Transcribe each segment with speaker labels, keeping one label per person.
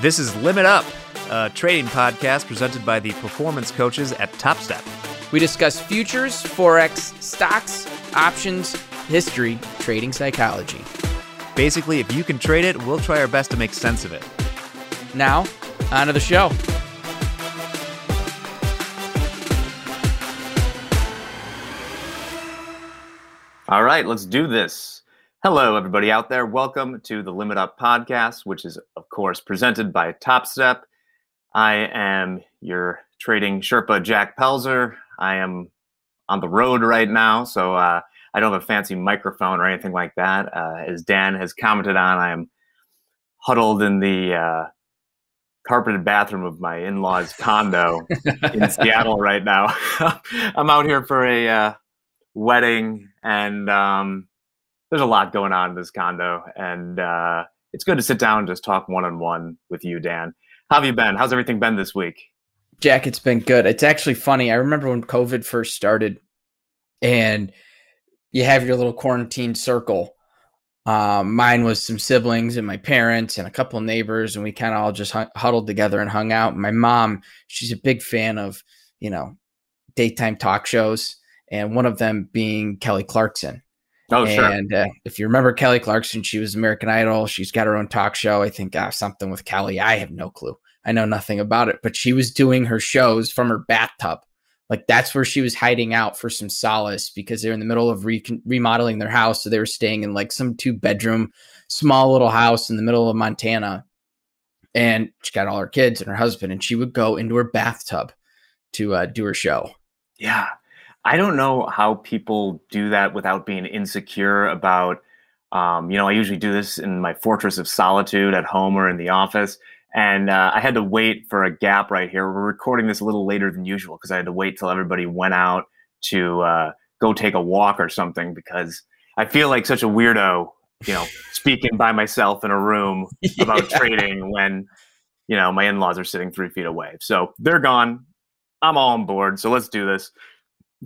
Speaker 1: This is Limit Up, a trading podcast presented by the performance coaches at TopStep.
Speaker 2: We discuss futures, forex, stocks, options, history, trading psychology.
Speaker 1: Basically, if you can trade it, we'll try our best to make sense of it.
Speaker 2: Now, on to the show.
Speaker 3: All right, let's do this. Hello, everybody out there. Welcome to the Limit Up podcast, which is, of course, presented by TopStep. I am your trading Sherpa, Jack Pelzer. I am on the road right now, so uh, I don't have a fancy microphone or anything like that. Uh, as Dan has commented on, I am huddled in the uh, carpeted bathroom of my in-laws condo in Seattle right now. I'm out here for a uh, wedding, and um, there's a lot going on in this condo, and uh, it's good to sit down and just talk one-on-one with you, Dan. How have you been? How's everything been this week?
Speaker 2: Jack, it's been good. It's actually funny. I remember when COVID first started, and you have your little quarantine circle. Um, mine was some siblings and my parents and a couple of neighbors, and we kind of all just huddled together and hung out. My mom, she's a big fan of you know daytime talk shows, and one of them being Kelly Clarkson.
Speaker 3: Oh, sure.
Speaker 2: And uh, if you remember Kelly Clarkson, she was American Idol. She's got her own talk show. I think uh, something with Kelly. I have no clue. I know nothing about it, but she was doing her shows from her bathtub. Like that's where she was hiding out for some solace because they're in the middle of re- remodeling their house. So they were staying in like some two bedroom, small little house in the middle of Montana. And she got all her kids and her husband, and she would go into her bathtub to uh, do her show.
Speaker 3: Yeah. I don't know how people do that without being insecure about, um, you know, I usually do this in my fortress of solitude at home or in the office. And uh, I had to wait for a gap right here. We're recording this a little later than usual because I had to wait till everybody went out to uh, go take a walk or something because I feel like such a weirdo, you know, speaking by myself in a room yeah. about trading when, you know, my in laws are sitting three feet away. So they're gone. I'm all on board. So let's do this.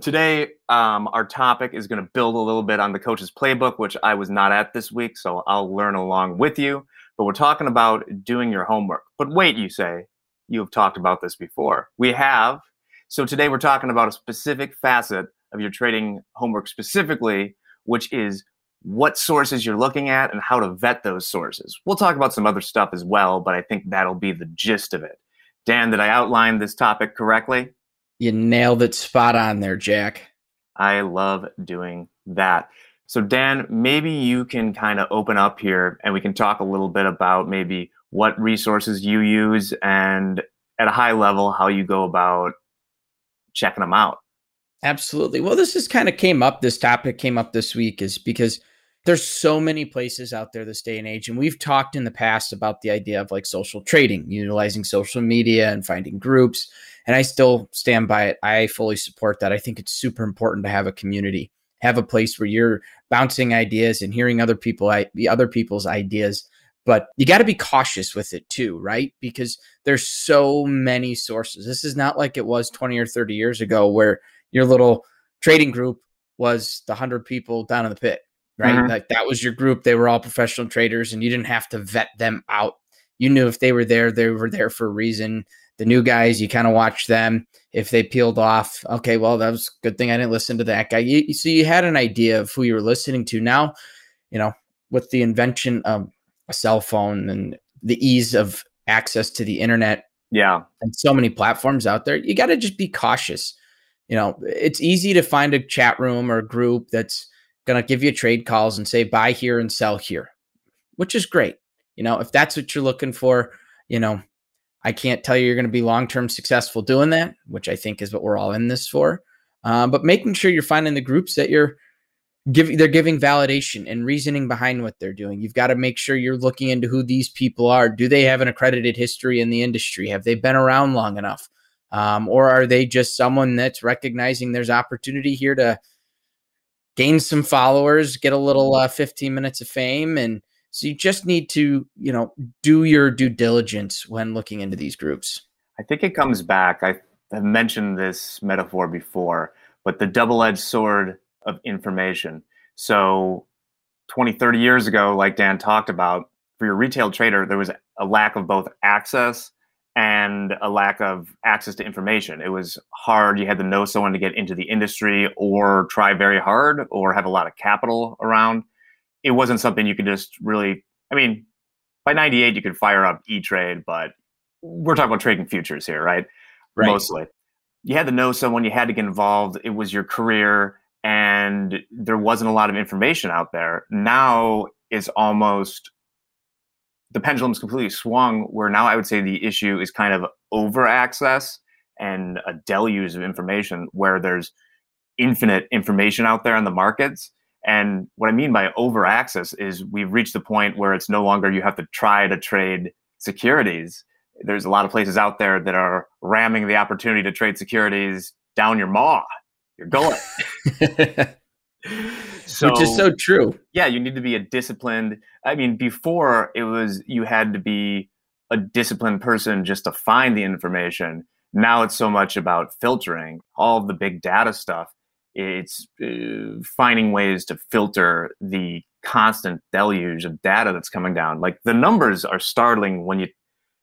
Speaker 3: Today, um, our topic is going to build a little bit on the coach's playbook, which I was not at this week. So I'll learn along with you but we're talking about doing your homework. But wait, you say, you have talked about this before. We have. So today we're talking about a specific facet of your trading homework specifically, which is what sources you're looking at and how to vet those sources. We'll talk about some other stuff as well, but I think that'll be the gist of it. Dan, did I outline this topic correctly?
Speaker 2: You nailed it spot on there, Jack.
Speaker 3: I love doing that. So, Dan, maybe you can kind of open up here and we can talk a little bit about maybe what resources you use and at a high level how you go about checking them out.
Speaker 2: Absolutely. Well, this just kind of came up. This topic came up this week is because there's so many places out there this day and age. And we've talked in the past about the idea of like social trading, utilizing social media and finding groups. And I still stand by it. I fully support that. I think it's super important to have a community have a place where you're bouncing ideas and hearing other people the other people's ideas but you got to be cautious with it too right because there's so many sources this is not like it was 20 or 30 years ago where your little trading group was the 100 people down in the pit right mm-hmm. like that was your group they were all professional traders and you didn't have to vet them out you knew if they were there they were there for a reason the new guys, you kind of watch them. If they peeled off, okay, well, that was good thing I didn't listen to that guy. You, so you had an idea of who you were listening to. Now, you know, with the invention of a cell phone and the ease of access to the internet,
Speaker 3: yeah,
Speaker 2: and so many platforms out there, you got to just be cautious. You know, it's easy to find a chat room or a group that's going to give you trade calls and say buy here and sell here, which is great. You know, if that's what you're looking for, you know, I can't tell you you're going to be long term successful doing that, which I think is what we're all in this for. Um, but making sure you're finding the groups that you're giving, they're giving validation and reasoning behind what they're doing. You've got to make sure you're looking into who these people are. Do they have an accredited history in the industry? Have they been around long enough? Um, or are they just someone that's recognizing there's opportunity here to gain some followers, get a little uh, 15 minutes of fame, and so you just need to, you know, do your due diligence when looking into these groups.
Speaker 3: I think it comes back. I have mentioned this metaphor before, but the double-edged sword of information. So 20, 30 years ago, like Dan talked about, for your retail trader, there was a lack of both access and a lack of access to information. It was hard. You had to know someone to get into the industry or try very hard or have a lot of capital around. It wasn't something you could just really, I mean, by 98, you could fire up E Trade, but we're talking about trading futures here, right? right? Mostly. You had to know someone, you had to get involved. It was your career, and there wasn't a lot of information out there. Now is almost the pendulum's completely swung where now I would say the issue is kind of over access and a deluge of information where there's infinite information out there in the markets. And what I mean by over access is we've reached the point where it's no longer you have to try to trade securities. There's a lot of places out there that are ramming the opportunity to trade securities down your maw. You're going.
Speaker 2: so, Which is so true.
Speaker 3: Yeah, you need to be a disciplined. I mean, before it was you had to be a disciplined person just to find the information. Now it's so much about filtering all of the big data stuff. It's uh, finding ways to filter the constant deluge of data that's coming down. Like the numbers are startling when you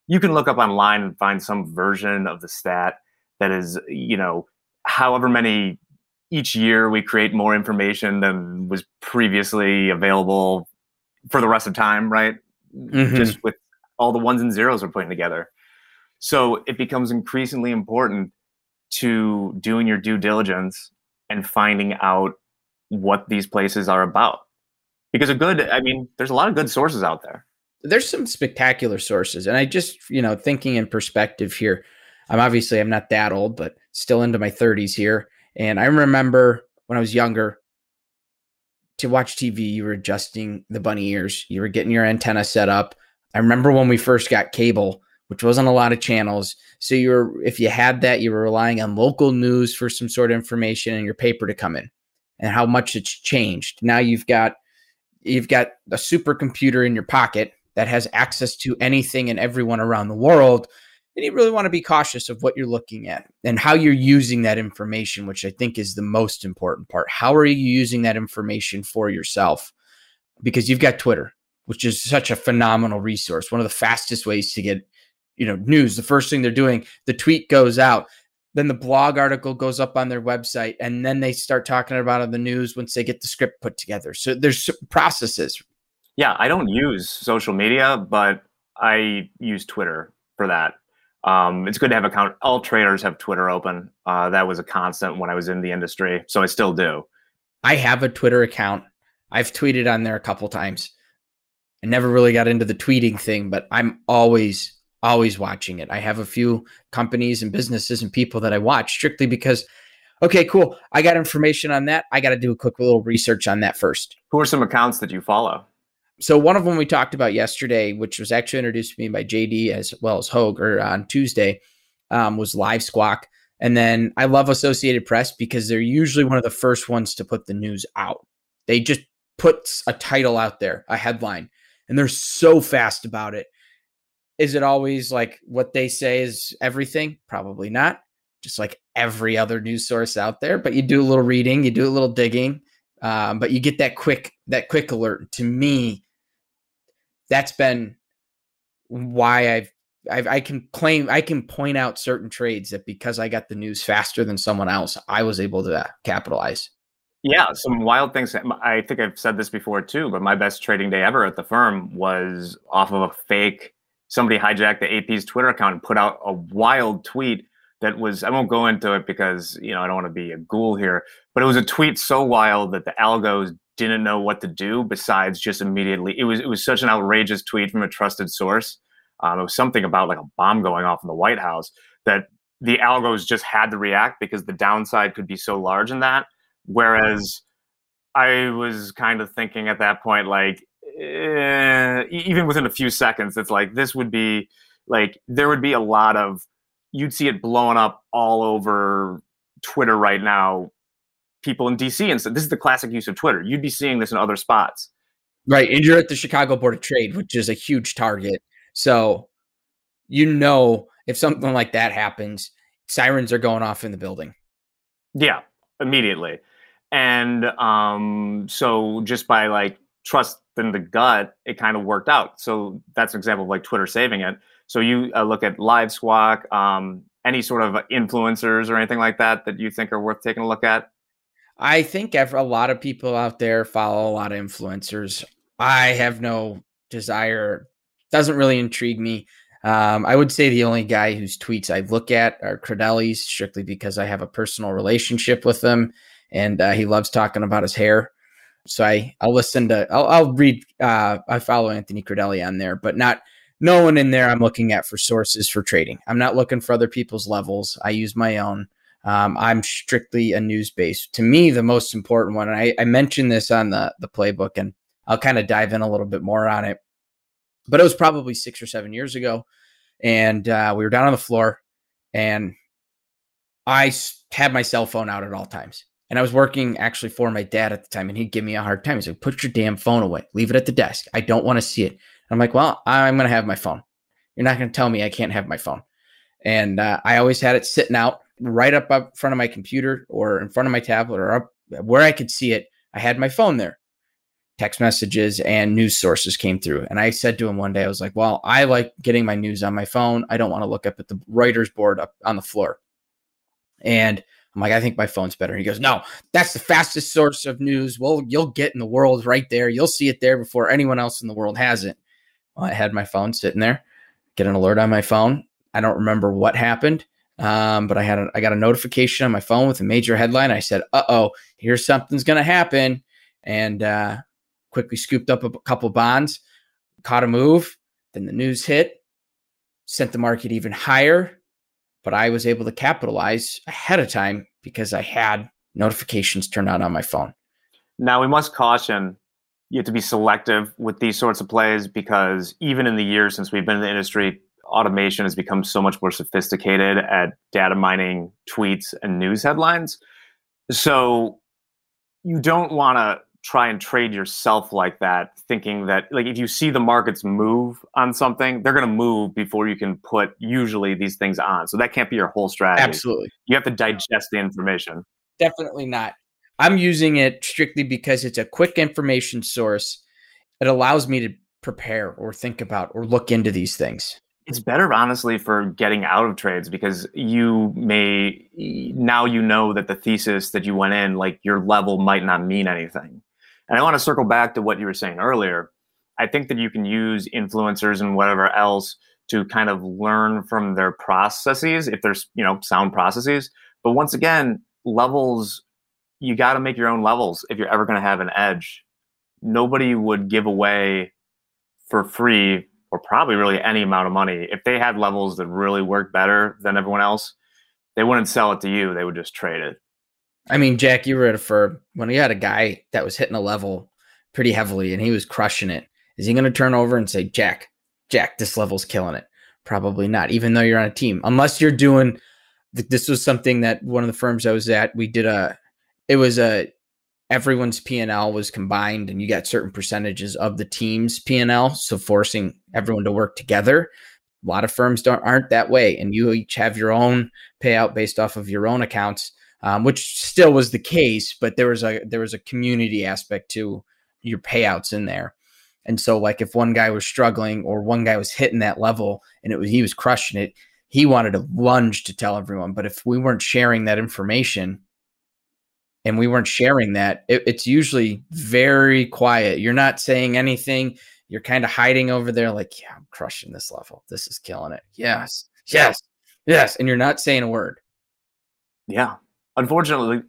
Speaker 3: you can look up online and find some version of the stat that is, you know, however many each year we create more information than was previously available for the rest of time, right? Mm-hmm. Just with all the ones and zeros we're putting together. So it becomes increasingly important to doing your due diligence and finding out what these places are about. Because a good, I mean, there's a lot of good sources out there.
Speaker 2: There's some spectacular sources. And I just, you know, thinking in perspective here, I'm obviously I'm not that old, but still into my 30s here. And I remember when I was younger, to watch TV, you were adjusting the bunny ears, you were getting your antenna set up. I remember when we first got cable, which wasn't a lot of channels. So you were, if you had that, you were relying on local news for some sort of information and your paper to come in and how much it's changed. Now you've got, you've got a supercomputer in your pocket that has access to anything and everyone around the world and you really want to be cautious of what you're looking at and how you're using that information, which I think is the most important part. How are you using that information for yourself? Because you've got Twitter, which is such a phenomenal resource, one of the fastest ways to get you know news. The first thing they're doing, the tweet goes out, then the blog article goes up on their website, and then they start talking about the news once they get the script put together. So there's processes.
Speaker 3: Yeah, I don't use social media, but I use Twitter for that um, it's good to have account. All traders have Twitter open. Uh, that was a constant when I was in the industry, so I still do.
Speaker 2: I have a Twitter account. I've tweeted on there a couple times. I never really got into the tweeting thing, but I'm always, always watching it. I have a few companies and businesses and people that I watch strictly because, okay, cool. I got information on that. I got to do a quick little research on that first.
Speaker 3: Who are some accounts that you follow?
Speaker 2: So one of them we talked about yesterday, which was actually introduced to me by JD as well as Hogue or on Tuesday, um, was Live Squawk. And then I love Associated Press because they're usually one of the first ones to put the news out. They just put a title out there, a headline, and they're so fast about it. Is it always like what they say is everything? Probably not. Just like every other news source out there, but you do a little reading, you do a little digging, um, but you get that quick that quick alert. To me, that's been why I've, I've I can claim I can point out certain trades that because I got the news faster than someone else, I was able to uh, capitalize.
Speaker 3: Yeah, some wild things. I think I've said this before too, but my best trading day ever at the firm was off of a fake. Somebody hijacked the AP's Twitter account and put out a wild tweet that was. I won't go into it because you know I don't want to be a ghoul here, but it was a tweet so wild that the algos didn't know what to do besides just immediately. It was it was such an outrageous tweet from a trusted source. Um, it was something about like a bomb going off in the White House that the algos just had to react because the downside could be so large in that. Whereas I was kind of thinking at that point, like eh, even within a few seconds, it's like this would be like there would be a lot of you'd see it blowing up all over Twitter right now people in DC and said, this is the classic use of Twitter. You'd be seeing this in other spots.
Speaker 2: Right. And you're at the Chicago Board of Trade, which is a huge target. So you know if something like that happens, sirens are going off in the building.
Speaker 3: Yeah, immediately. And um, so just by like trust in the gut, it kind of worked out. So that's an example of like Twitter saving it. So you uh, look at Live Squawk, um, any sort of influencers or anything like that that you think are worth taking a look at?
Speaker 2: I think a lot of people out there follow a lot of influencers. I have no desire, doesn't really intrigue me. Um, I would say the only guy whose tweets I look at are Crudele's, strictly because I have a personal relationship with him, and uh, he loves talking about his hair. So I I'll listen to I'll, I'll read uh, I follow Anthony Crudele on there, but not no one in there I'm looking at for sources for trading. I'm not looking for other people's levels. I use my own. Um, I'm strictly a news base. To me, the most important one, and I, I mentioned this on the the playbook, and I'll kind of dive in a little bit more on it. But it was probably six or seven years ago, and uh, we were down on the floor, and I had my cell phone out at all times. And I was working actually for my dad at the time, and he'd give me a hard time. He's like, "Put your damn phone away. Leave it at the desk. I don't want to see it." And I'm like, "Well, I'm going to have my phone. You're not going to tell me I can't have my phone." And uh, I always had it sitting out right up up front of my computer or in front of my tablet or up where I could see it. I had my phone there. Text messages and news sources came through. And I said to him one day, I was like, Well, I like getting my news on my phone. I don't want to look up at the Reuters board up on the floor. And I'm like, I think my phone's better. He goes, No, that's the fastest source of news. Well, you'll get in the world right there. You'll see it there before anyone else in the world has it. Well, I had my phone sitting there, get an alert on my phone. I don't remember what happened. Um, but I had a, I got a notification on my phone with a major headline. I said, "Uh oh, here's something's going to happen," and uh, quickly scooped up a couple bonds, caught a move. Then the news hit, sent the market even higher, but I was able to capitalize ahead of time because I had notifications turned on on my phone.
Speaker 3: Now we must caution you have to be selective with these sorts of plays because even in the years since we've been in the industry, automation has become so much more sophisticated at data mining tweets and news headlines. So you don't want to try and trade yourself like that, thinking that like if you see the markets move on something, they're going to move before you can put usually these things on. So that can't be your whole strategy.
Speaker 2: Absolutely.
Speaker 3: You have to digest the information.
Speaker 2: Definitely not. I'm using it strictly because it's a quick information source. It allows me to prepare or think about or look into these things
Speaker 3: it's better honestly for getting out of trades because you may now you know that the thesis that you went in like your level might not mean anything. And i want to circle back to what you were saying earlier. I think that you can use influencers and whatever else to kind of learn from their processes if there's you know sound processes. But once again levels you got to make your own levels if you're ever going to have an edge. Nobody would give away for free or probably really any amount of money, if they had levels that really worked better than everyone else, they wouldn't sell it to you. They would just trade it.
Speaker 2: I mean, Jack, you were at a firm when you had a guy that was hitting a level pretty heavily and he was crushing it. Is he going to turn over and say, Jack, Jack, this level's killing it? Probably not, even though you're on a team, unless you're doing. This was something that one of the firms I was at, we did a, it was a everyone's P&L was combined and you got certain percentages of the team's P&L so forcing everyone to work together. A lot of firms don't aren't that way and you each have your own payout based off of your own accounts um, which still was the case but there was a there was a community aspect to your payouts in there. And so like if one guy was struggling or one guy was hitting that level and it was he was crushing it he wanted to lunge to tell everyone. But if we weren't sharing that information and we weren't sharing that, it, it's usually very quiet. You're not saying anything. You're kind of hiding over there, like, yeah, I'm crushing this level. This is killing it. Yes, yes, yes. And you're not saying a word.
Speaker 3: Yeah. Unfortunately,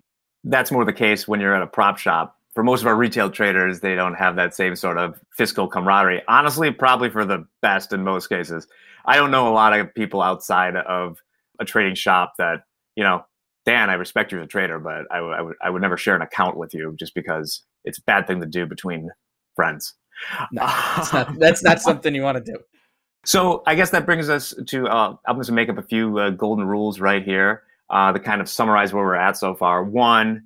Speaker 3: that's more the case when you're at a prop shop. For most of our retail traders, they don't have that same sort of fiscal camaraderie. Honestly, probably for the best in most cases. I don't know a lot of people outside of a trading shop that, you know, Dan, I respect you as a trader, but I, w- I, w- I would never share an account with you just because it's a bad thing to do between friends.
Speaker 2: No, that's not, that's not something you want to do.
Speaker 3: So I guess that brings us to, uh, I'm going to make up a few uh, golden rules right here uh, to kind of summarize where we're at so far. One,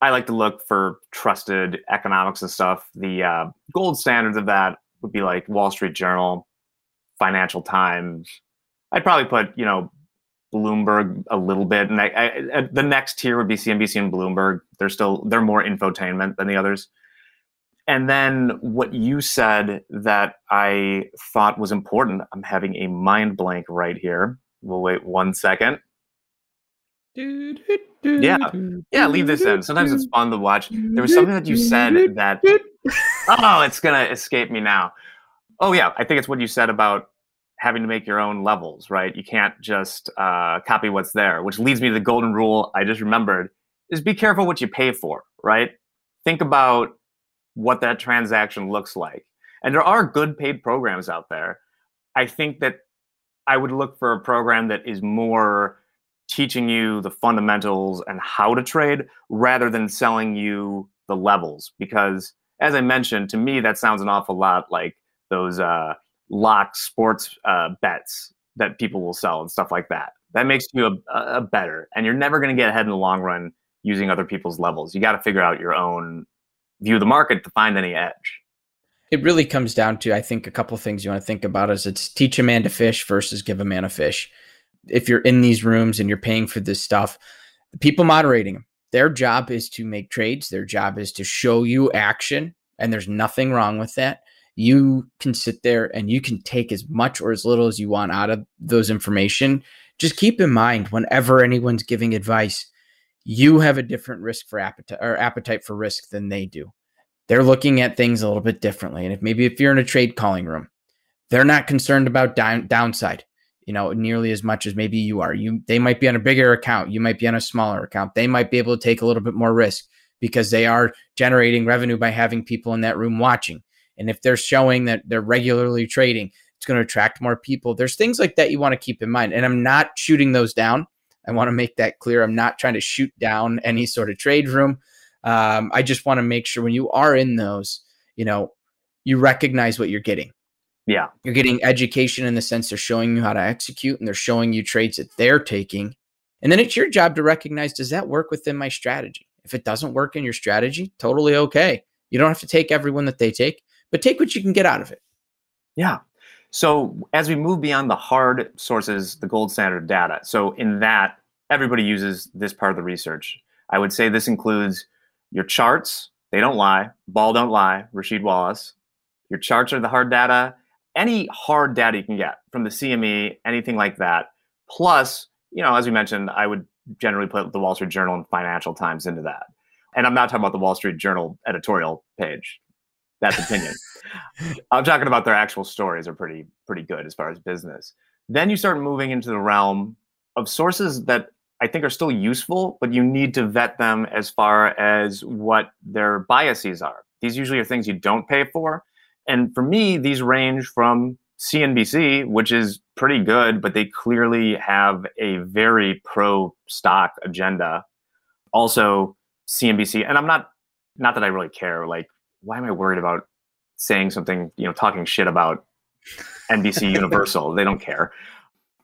Speaker 3: I like to look for trusted economics and stuff. The uh, gold standards of that would be like Wall Street Journal, Financial Times. I'd probably put, you know, Bloomberg a little bit, and I, I, the next tier would be CNBC and Bloomberg. They're still they're more infotainment than the others. And then what you said that I thought was important, I'm having a mind blank right here. We'll wait one second. Yeah. Yeah, leave this in. Sometimes it's fun to watch. There was something that you said that Oh, it's gonna escape me now. Oh yeah, I think it's what you said about having to make your own levels, right? You can't just uh, copy what's there, which leads me to the golden rule I just remembered is be careful what you pay for, right? Think about what that transaction looks like. And there are good paid programs out there. I think that I would look for a program that is more teaching you the fundamentals and how to trade rather than selling you the levels. Because as I mentioned, to me, that sounds an awful lot like those uh, lock sports uh, bets that people will sell and stuff like that. That makes you a, a better, and you're never going to get ahead in the long run using other people's levels. You got to figure out your own view of the market to find any edge.
Speaker 2: It really comes down to, I think, a couple things you want to think about is it's teach a man to fish versus give a man a fish. If you're in these rooms and you're paying for this stuff, the people moderating them, their job is to make trades. Their job is to show you action, and there's nothing wrong with that. You can sit there and you can take as much or as little as you want out of those information. Just keep in mind whenever anyone's giving advice, you have a different risk for appetite or appetite for risk than they do. They're looking at things a little bit differently. And if maybe if you're in a trade calling room, they're not concerned about down, downside, you know, nearly as much as maybe you are. You they might be on a bigger account, you might be on a smaller account. They might be able to take a little bit more risk because they are generating revenue by having people in that room watching. And if they're showing that they're regularly trading, it's going to attract more people. There's things like that you want to keep in mind. And I'm not shooting those down. I want to make that clear. I'm not trying to shoot down any sort of trade room. Um, I just want to make sure when you are in those, you know, you recognize what you're getting.
Speaker 3: Yeah.
Speaker 2: You're getting education in the sense they're showing you how to execute and they're showing you trades that they're taking. And then it's your job to recognize does that work within my strategy? If it doesn't work in your strategy, totally okay. You don't have to take everyone that they take, but take what you can get out of it.
Speaker 3: Yeah. So as we move beyond the hard sources, the gold standard data. So in that, everybody uses this part of the research. I would say this includes your charts. They don't lie. Ball don't lie. Rasheed Wallace. Your charts are the hard data. Any hard data you can get from the CME, anything like that. Plus, you know, as we mentioned, I would generally put the Wall Street Journal and Financial Times into that. And I'm not talking about the Wall Street Journal editorial page. That's opinion. I'm talking about their actual stories are pretty pretty good as far as business. Then you start moving into the realm of sources that I think are still useful, but you need to vet them as far as what their biases are. These usually are things you don't pay for. And for me, these range from CNBC, which is pretty good, but they clearly have a very pro stock agenda. Also, CNBC, and I'm not not that I really care. Like, why am I worried about saying something, you know, talking shit about NBC Universal? They don't care.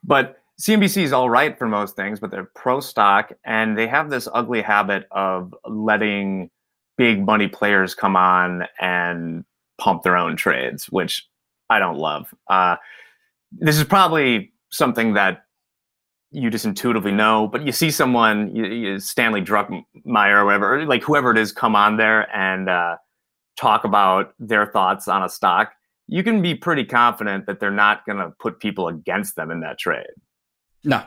Speaker 3: But CNBC is all right for most things, but they're pro stock and they have this ugly habit of letting big money players come on and pump their own trades, which I don't love. Uh, this is probably something that you just intuitively know, but you see someone, you, you, Stanley Druckenmiller or whatever, like whoever it is, come on there and uh, talk about their thoughts on a stock, you can be pretty confident that they're not going to put people against them in that trade.
Speaker 2: No.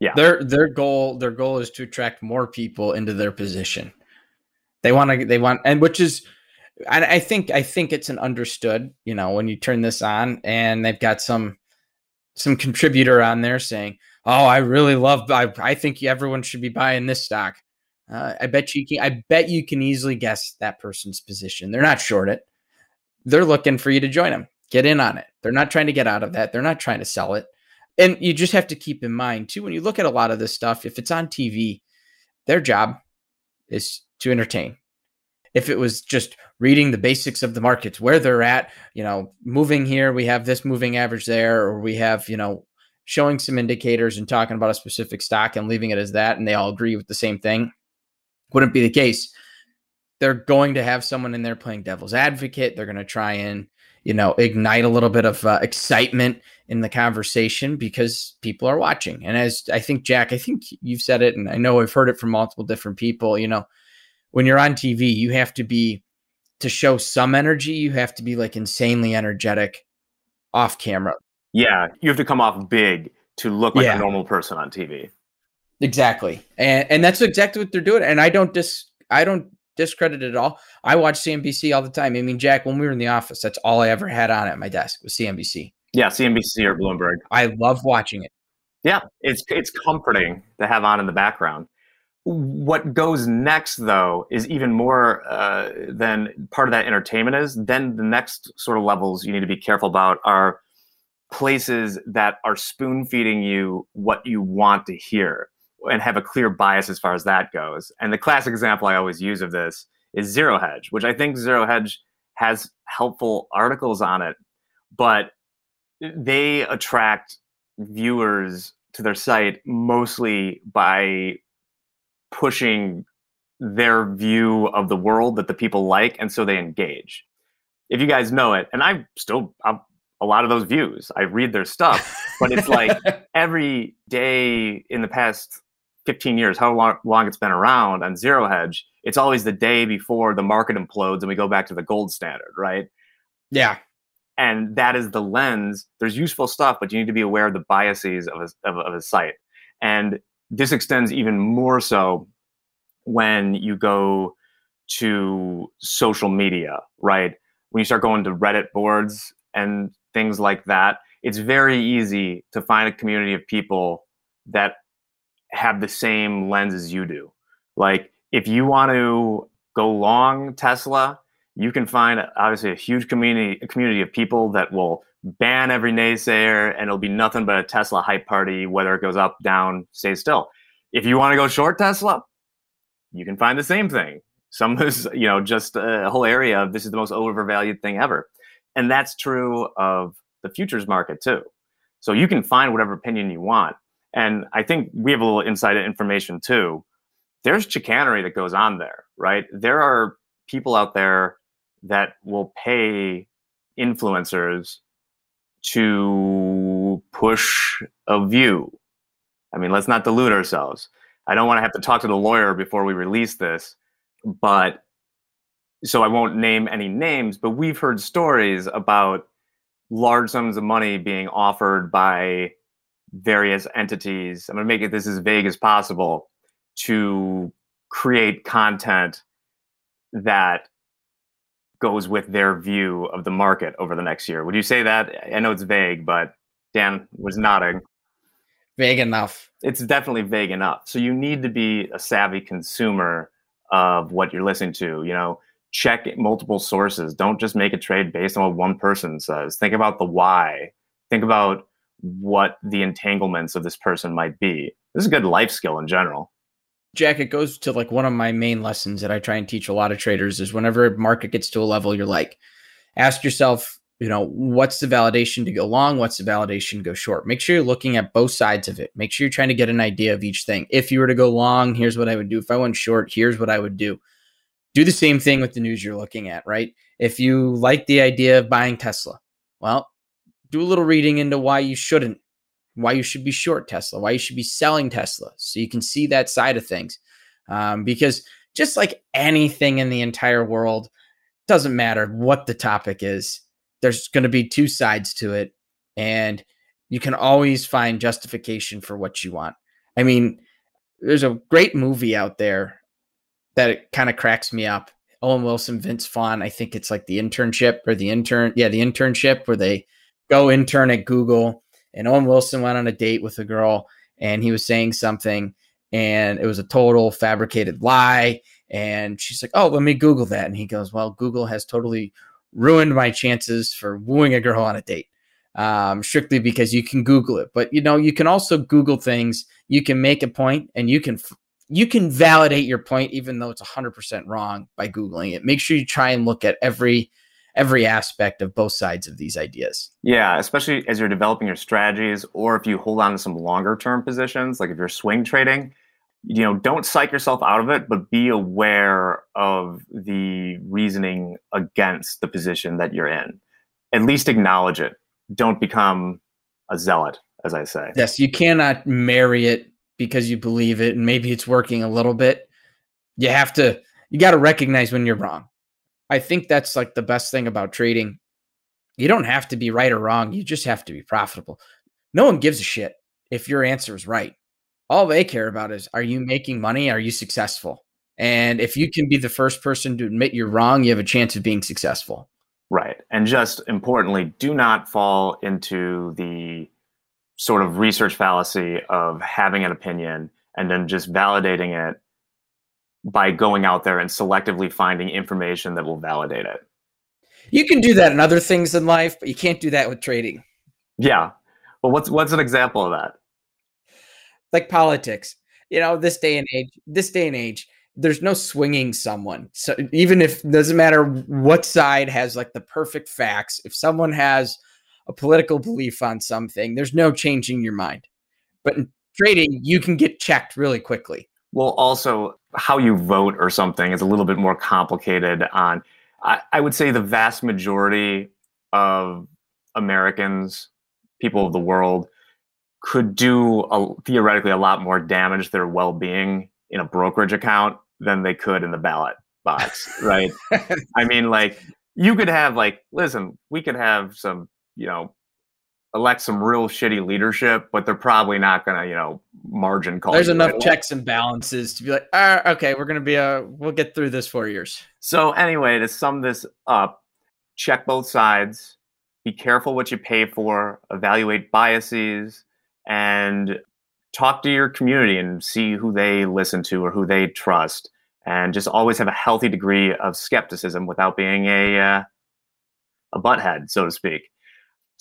Speaker 3: Yeah.
Speaker 2: Their their goal their goal is to attract more people into their position. They want to they want and which is and I think I think it's an understood, you know, when you turn this on and they've got some some contributor on there saying, "Oh, I really love I I think everyone should be buying this stock." Uh, I bet you can. I bet you can easily guess that person's position. They're not short it. They're looking for you to join them. Get in on it. They're not trying to get out of that. They're not trying to sell it. And you just have to keep in mind too when you look at a lot of this stuff. If it's on TV, their job is to entertain. If it was just reading the basics of the markets, where they're at, you know, moving here, we have this moving average there, or we have, you know, showing some indicators and talking about a specific stock and leaving it as that, and they all agree with the same thing wouldn't be the case. They're going to have someone in there playing devil's advocate. They're going to try and, you know, ignite a little bit of uh, excitement in the conversation because people are watching. And as I think, Jack, I think you've said it, and I know I've heard it from multiple different people, you know, when you're on TV, you have to be to show some energy, you have to be like insanely energetic off camera.
Speaker 3: Yeah, you have to come off big to look like
Speaker 2: Yeah.
Speaker 3: a normal person on TV.
Speaker 2: Exactly. And and that's exactly what they're doing. And I don't dis I don't discredit it at all. I watch CNBC all the time. I mean, Jack, when we were in the office, that's all I ever had on at my desk was CNBC.
Speaker 3: Yeah, CNBC or Bloomberg.
Speaker 2: I love watching it.
Speaker 3: Yeah, it's it's comforting to have on in the background. What goes next, though, is even more uh, than part of that entertainment is. Then the next sort of levels you need to be careful about are places that are spoon feeding you what you want to hear and have a clear bias as far as that goes. And the classic example I always use of this is Zero Hedge, which I think Zero Hedge has helpful articles on it, but they attract viewers to their site mostly by pushing their view of the world that the people like and so they engage if you guys know it and i still I'm, a lot of those views i read their stuff but it's like every day in the past 15 years how long, long it's been around on zero hedge it's always the day before the market implodes and we go back to the gold standard right
Speaker 2: yeah.
Speaker 3: and that is the lens. There's useful stuff, but you need to be aware of the biases of a, of, of a site. And this extends even more so when you go to social media, right? When you start going to Reddit boards and things like that, it's very easy to find a community of people that have the same lens as you do. Like, if you want to go long Tesla, you can find obviously a huge community a community of people that will ban every naysayer and it'll be nothing but a Tesla hype party whether it goes up down stays still. If you want to go short Tesla you can find the same thing. Some is you know just a whole area of this is the most overvalued thing ever. And that's true of the futures market too. So you can find whatever opinion you want and I think we have a little inside information too there's chicanery that goes on there right there are people out there that will pay influencers to push a view. I mean, let's not delude ourselves. I don't want to have to talk to the lawyer before we release this, but so I won't name any names, but we've heard stories about large sums of money being offered by various entities. I'm going to make it this as vague as possible to create content that goes with their view of the market over the next year. Would you say that? I know it's vague, but Dan was nodding.
Speaker 2: Vague enough.
Speaker 3: It's definitely vague enough. So you need to be a savvy consumer of what you're listening to. You know, check multiple sources. Don't just make a trade based on what one person says. Think about the why. Think about what the entanglements of this person might be. This is a good life skill in general.
Speaker 2: Jack, it goes to like one of my main lessons that I try and teach a lot of traders is whenever a market gets to a level, you're like, ask yourself, you know, what's the validation to go long? What's the validation to go short? Make sure you're looking at both sides of it. Make sure you're trying to get an idea of each thing. If you were to go long, here's what I would do. If I went short, here's what I would do. Do the same thing with the news you're looking at, right? If you like the idea of buying Tesla, well, do a little reading into why you shouldn't why you should be short Tesla, why you should be selling Tesla, so you can see that side of things. Um, because just like anything in the entire world, doesn't matter what the topic is, there's going to be two sides to it, and you can always find justification for what you want. I mean, there's a great movie out there that kind of cracks me up. Owen Wilson, Vince Vaughn. I think it's like the internship or the intern. Yeah, the internship where they go intern at Google and Owen Wilson went on a date with a girl and he was saying something and it was a total fabricated lie and she's like oh let me google that and he goes well google has totally ruined my chances for wooing a girl on a date um, strictly because you can google it but you know you can also google things. You can make a point and you can you can validate your point even though it's 100% wrong by googling it. Make sure you try and look at every every aspect of both sides of these ideas.
Speaker 3: Yeah, especially as you're developing your strategies or if you hold on to some longer term positions, like if you're swing trading, you know, don't psych yourself out of it, but be aware of the reasoning against the position that you're in. At least acknowledge it. Don't become a zealot, as I say.
Speaker 2: Yes, you cannot marry it because you believe it and maybe it's working a little bit. You have to you got to recognize when you're wrong. I think that's like the best thing about trading. You don't have to be right or wrong. You just have to be profitable. No one gives a shit if your answer is right. All they care about is are you making money? Are you successful? And if you can be the first person to admit you're wrong, you have a chance of being successful.
Speaker 3: Right. And just importantly, do not fall into the sort of research fallacy of having an opinion and then just validating it by going out there and selectively finding information that will validate it.
Speaker 2: You can do that in other things in life, but you can't do that with trading.
Speaker 3: Yeah. Well, what's what's an example of that?
Speaker 2: Like politics. You know, this day and age, this day and age, there's no swinging someone. So even if doesn't matter what side has like the perfect facts, if someone has a political belief on something, there's no changing your mind. But in trading, you can get checked really quickly.
Speaker 3: Well, also how you vote or something is a little bit more complicated. On I, I would say the vast majority of Americans, people of the world, could do a, theoretically a lot more damage to their well-being in a brokerage account than they could in the ballot box, right? I mean, like you could have like, listen, we could have some, you know, elect some real shitty leadership, but they're probably not going to, you know, margin call.
Speaker 2: There's enough right checks and balances to be like, ah, okay, we're going to be a, we'll get through this four years.
Speaker 3: So anyway, to sum this up, check both sides, be careful what you pay for, evaluate biases, and talk to your community and see who they listen to or who they trust and just always have a healthy degree of skepticism without being a uh, a butthead so to speak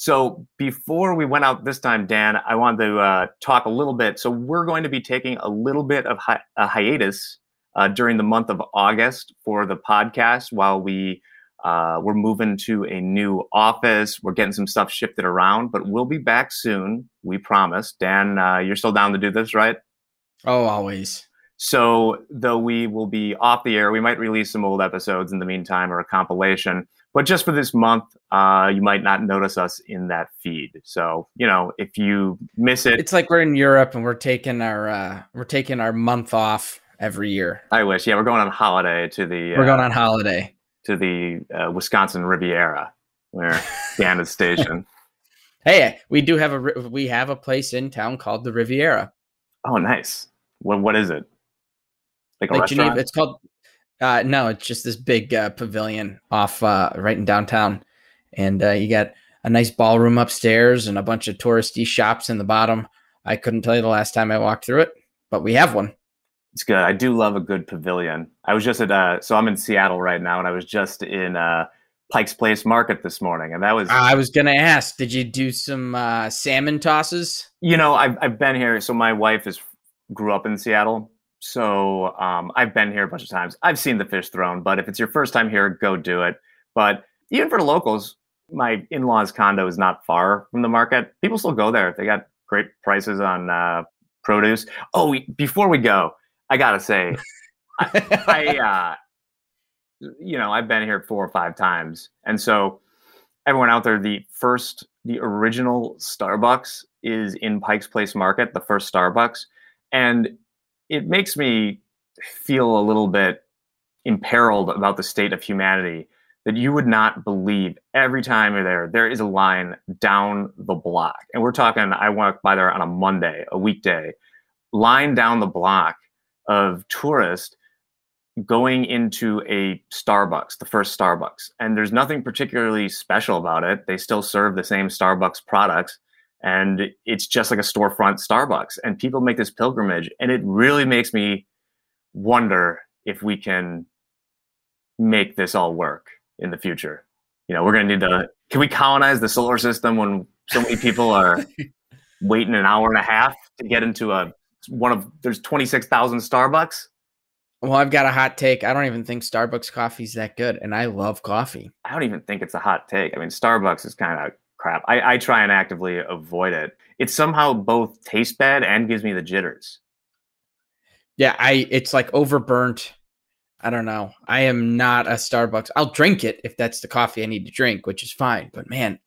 Speaker 3: so before we went out this time dan i wanted to uh, talk a little bit so we're going to be taking a little bit of hi- a hiatus uh, during the month of august for the podcast while we uh, we're moving to a new office. We're getting some stuff shifted around, but we'll be back soon. We promise. Dan, uh, you're still down to do this, right?
Speaker 2: Oh, always.
Speaker 3: So, though we will be off the air, we might release some old episodes in the meantime or a compilation. But just for this month, uh, you might not notice us in that feed. So, you know, if you miss it,
Speaker 2: it's like we're in Europe and we're taking our uh, we're taking our month off every year.
Speaker 3: I wish. Yeah, we're going on holiday to the.
Speaker 2: We're going uh, on holiday
Speaker 3: to the uh, Wisconsin Riviera, where Dan is stationed.
Speaker 2: Hey, we do have a we have a place in town called the Riviera.
Speaker 3: Oh, nice. What what is it?
Speaker 2: Like a like restaurant? Geneva, it's called. Uh, no, it's just this big uh, pavilion off uh, right in downtown, and uh, you got a nice ballroom upstairs and a bunch of touristy shops in the bottom. I couldn't tell you the last time I walked through it, but we have one.
Speaker 3: It's good. I do love a good pavilion. I was just at uh so I'm in Seattle right now and I was just in uh Pike's Place Market this morning and that was
Speaker 2: I was going to ask, did you do some uh salmon tosses?
Speaker 3: You know, I've I've been here so my wife is grew up in Seattle. So, um I've been here a bunch of times. I've seen the fish thrown, but if it's your first time here, go do it. But even for the locals, my in-laws condo is not far from the market. People still go there. They got great prices on uh produce. Oh, before we go, I gotta say, I, I uh, you know, I've been here four or five times, and so everyone out there, the first, the original Starbucks is in Pike's Place Market, the first Starbucks, and it makes me feel a little bit imperiled about the state of humanity that you would not believe every time you're there there is a line down the block and we're talking i walk by there on a monday a weekday line down the block of tourists going into a Starbucks, the first Starbucks. And there's nothing particularly special about it. They still serve the same Starbucks products. And it's just like a storefront Starbucks. And people make this pilgrimage. And it really makes me wonder if we can make this all work in the future. You know, we're going to need to, can we colonize the solar system when so many people are waiting an hour and a half to get into a one of there's 26,000 Starbucks.
Speaker 2: Well, I've got a hot take. I don't even think Starbucks coffee's that good, and I love coffee.
Speaker 3: I don't even think it's a hot take. I mean, Starbucks is kind of crap. I, I try and actively avoid it. It somehow both tastes bad and gives me the jitters.
Speaker 2: Yeah, I it's like overburnt. I don't know. I am not a Starbucks. I'll drink it if that's the coffee I need to drink, which is fine. But man,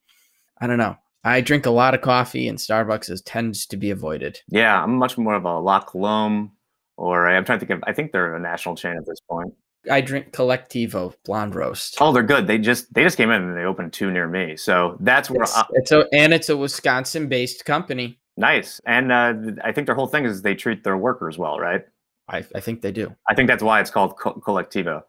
Speaker 2: I don't know. I drink a lot of coffee, and Starbucks is, tends to be avoided.
Speaker 3: Yeah, I'm much more of a La Colombe, or I'm trying to think of. I think they're a national chain at this point.
Speaker 2: I drink Colectivo blonde roast.
Speaker 3: Oh, they're good. They just they just came in and they opened two near me. So that's where
Speaker 2: It's,
Speaker 3: I,
Speaker 2: it's a and it's a Wisconsin based company.
Speaker 3: nice. And uh, I think their whole thing is they treat their workers well, right?
Speaker 2: I, I think they do.
Speaker 3: I think that's why it's called Co- Colectivo.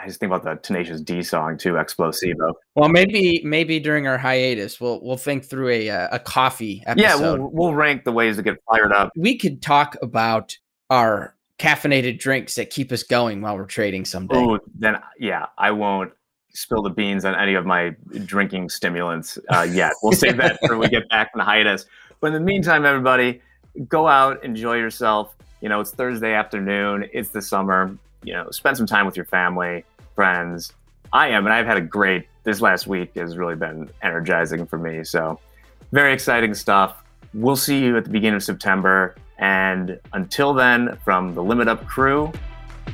Speaker 3: I just think about the Tenacious D song too, Explosivo.
Speaker 2: Well, maybe maybe during our hiatus, we'll we'll think through a uh, a coffee episode.
Speaker 3: Yeah, we'll, we'll rank the ways to get fired up.
Speaker 2: we could talk about our caffeinated drinks that keep us going while we're trading someday.
Speaker 3: Oh, then yeah, I won't spill the beans on any of my drinking stimulants uh, yet. We'll save that for when we get back from the hiatus. But in the meantime, everybody, go out, enjoy yourself. You know, it's Thursday afternoon. It's the summer. You know, spend some time with your family, friends. I am, and I've had a great. This last week has really been energizing for me. So, very exciting stuff. We'll see you at the beginning of September. And until then, from the Limit Up crew,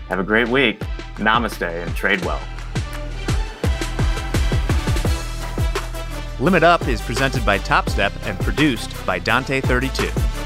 Speaker 3: have a great week. Namaste and trade well.
Speaker 1: Limit Up is presented by Topstep and produced by Dante32.